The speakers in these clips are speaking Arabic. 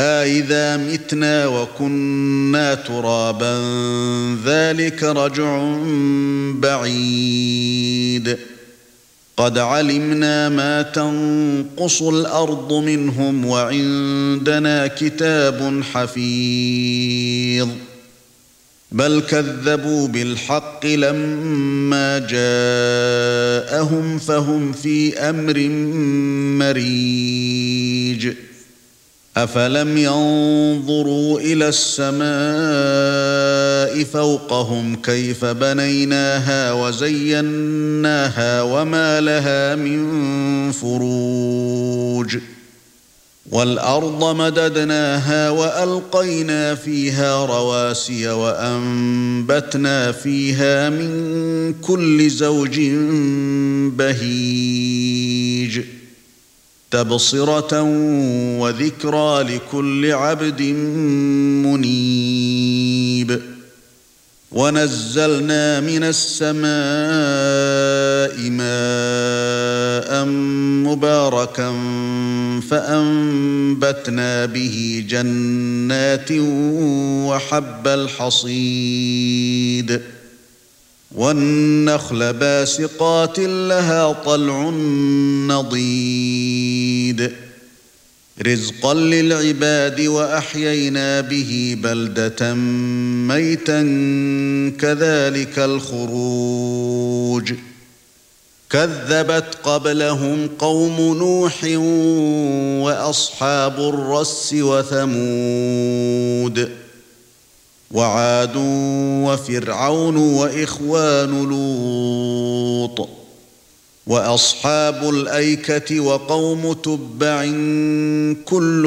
أَإِذَا مِتْنَا وَكُنَّا تُرَابًا ذَلِكَ رَجْعٌ بَعِيدٌ. قَدْ عَلِمْنَا مَا تَنقُصُ الْأَرْضُ مِنْهُمْ وَعِندَنَا كِتَابٌ حَفِيظٌ. بَلْ كَذَّبُوا بِالْحَقِّ لَمَّا جَاءَهُمْ فَهُمْ فِي أَمْرٍ مَّرِيجٍ. أفلم ينظروا إلى السماء فوقهم كيف بنيناها وزيناها وما لها من فروج والأرض مددناها وألقينا فيها رواسي وأنبتنا فيها من كل زوج بهيج تبصرة وذكرى لكل عبد منيب. ونزلنا من السماء ماء مباركا فأنبتنا به جنات وحب الحصيد. والنخل باسقات لها طلع نضيد. رزقا للعباد وأحيينا به بلدة ميتا كذلك الخروج. كذبت قبلهم قوم نوح وأصحاب الرس وثمود. وعاد وفرعون وإخوان لوط وأصحاب الأيكة وقوم تبع كل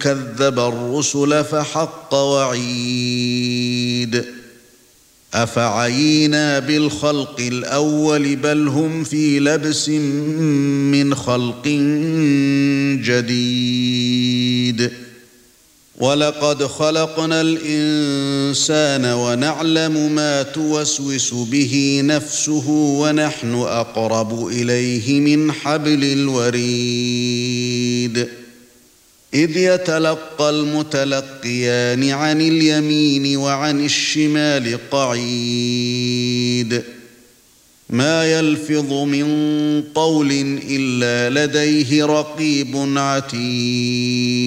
كذب الرسل فحق وعيد أفعينا بالخلق الأول بل هم في لبس من خلق جديد ولقد خلقنا الإنسان ونعلم ما توسوس به نفسه ونحن أقرب إليه من حبل الوريد. إذ يتلقى المتلقيان عن اليمين وعن الشمال قعيد. ما يلفظ من قول إلا لديه رقيب عتيد.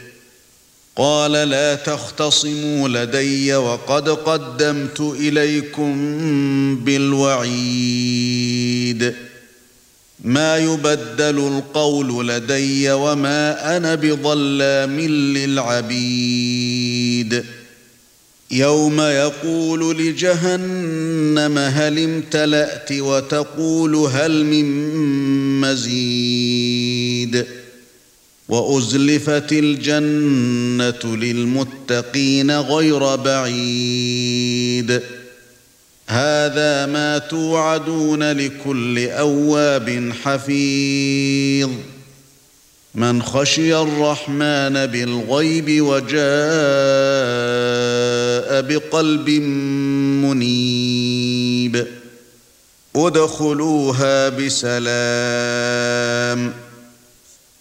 قال لا تختصموا لدي وقد قدمت إليكم بالوعيد. ما يبدل القول لدي وما أنا بظلام للعبيد. يوم يقول لجهنم هل امتلأت وتقول هل من مزيد. وأزلفت الجنة للمتقين غير بعيد. هذا ما توعدون لكل أواب حفيظ. من خشي الرحمن بالغيب وجاء بقلب منيب. ادخلوها بسلام.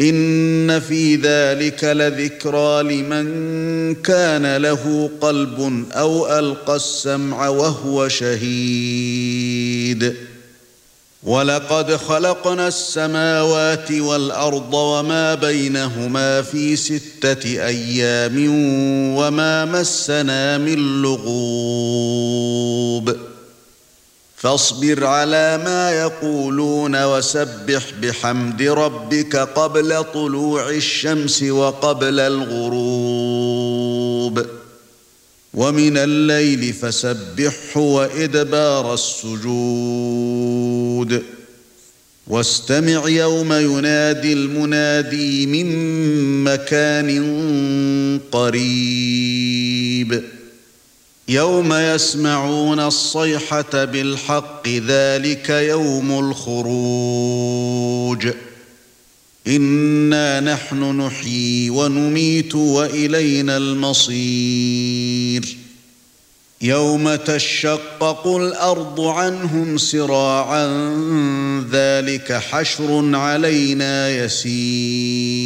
إن في ذلك لذكرى لمن كان له قلب أو ألقى السمع وهو شهيد. ولقد خلقنا السماوات والأرض وما بينهما في ستة أيام وما مسنا من لغوب. فاصبر على ما يقولون وسبح بحمد ربك قبل طلوع الشمس وقبل الغروب. ومن الليل فسبحه وإدبار السجود. واستمع يوم ينادي المنادي من مكان قريب. يوم يسمعون الصيحة بالحق ذلك يوم الخروج. إنا نحن نحيي ونميت وإلينا المصير. يوم تشقق الأرض عنهم سراعا ذلك حشر علينا يسير.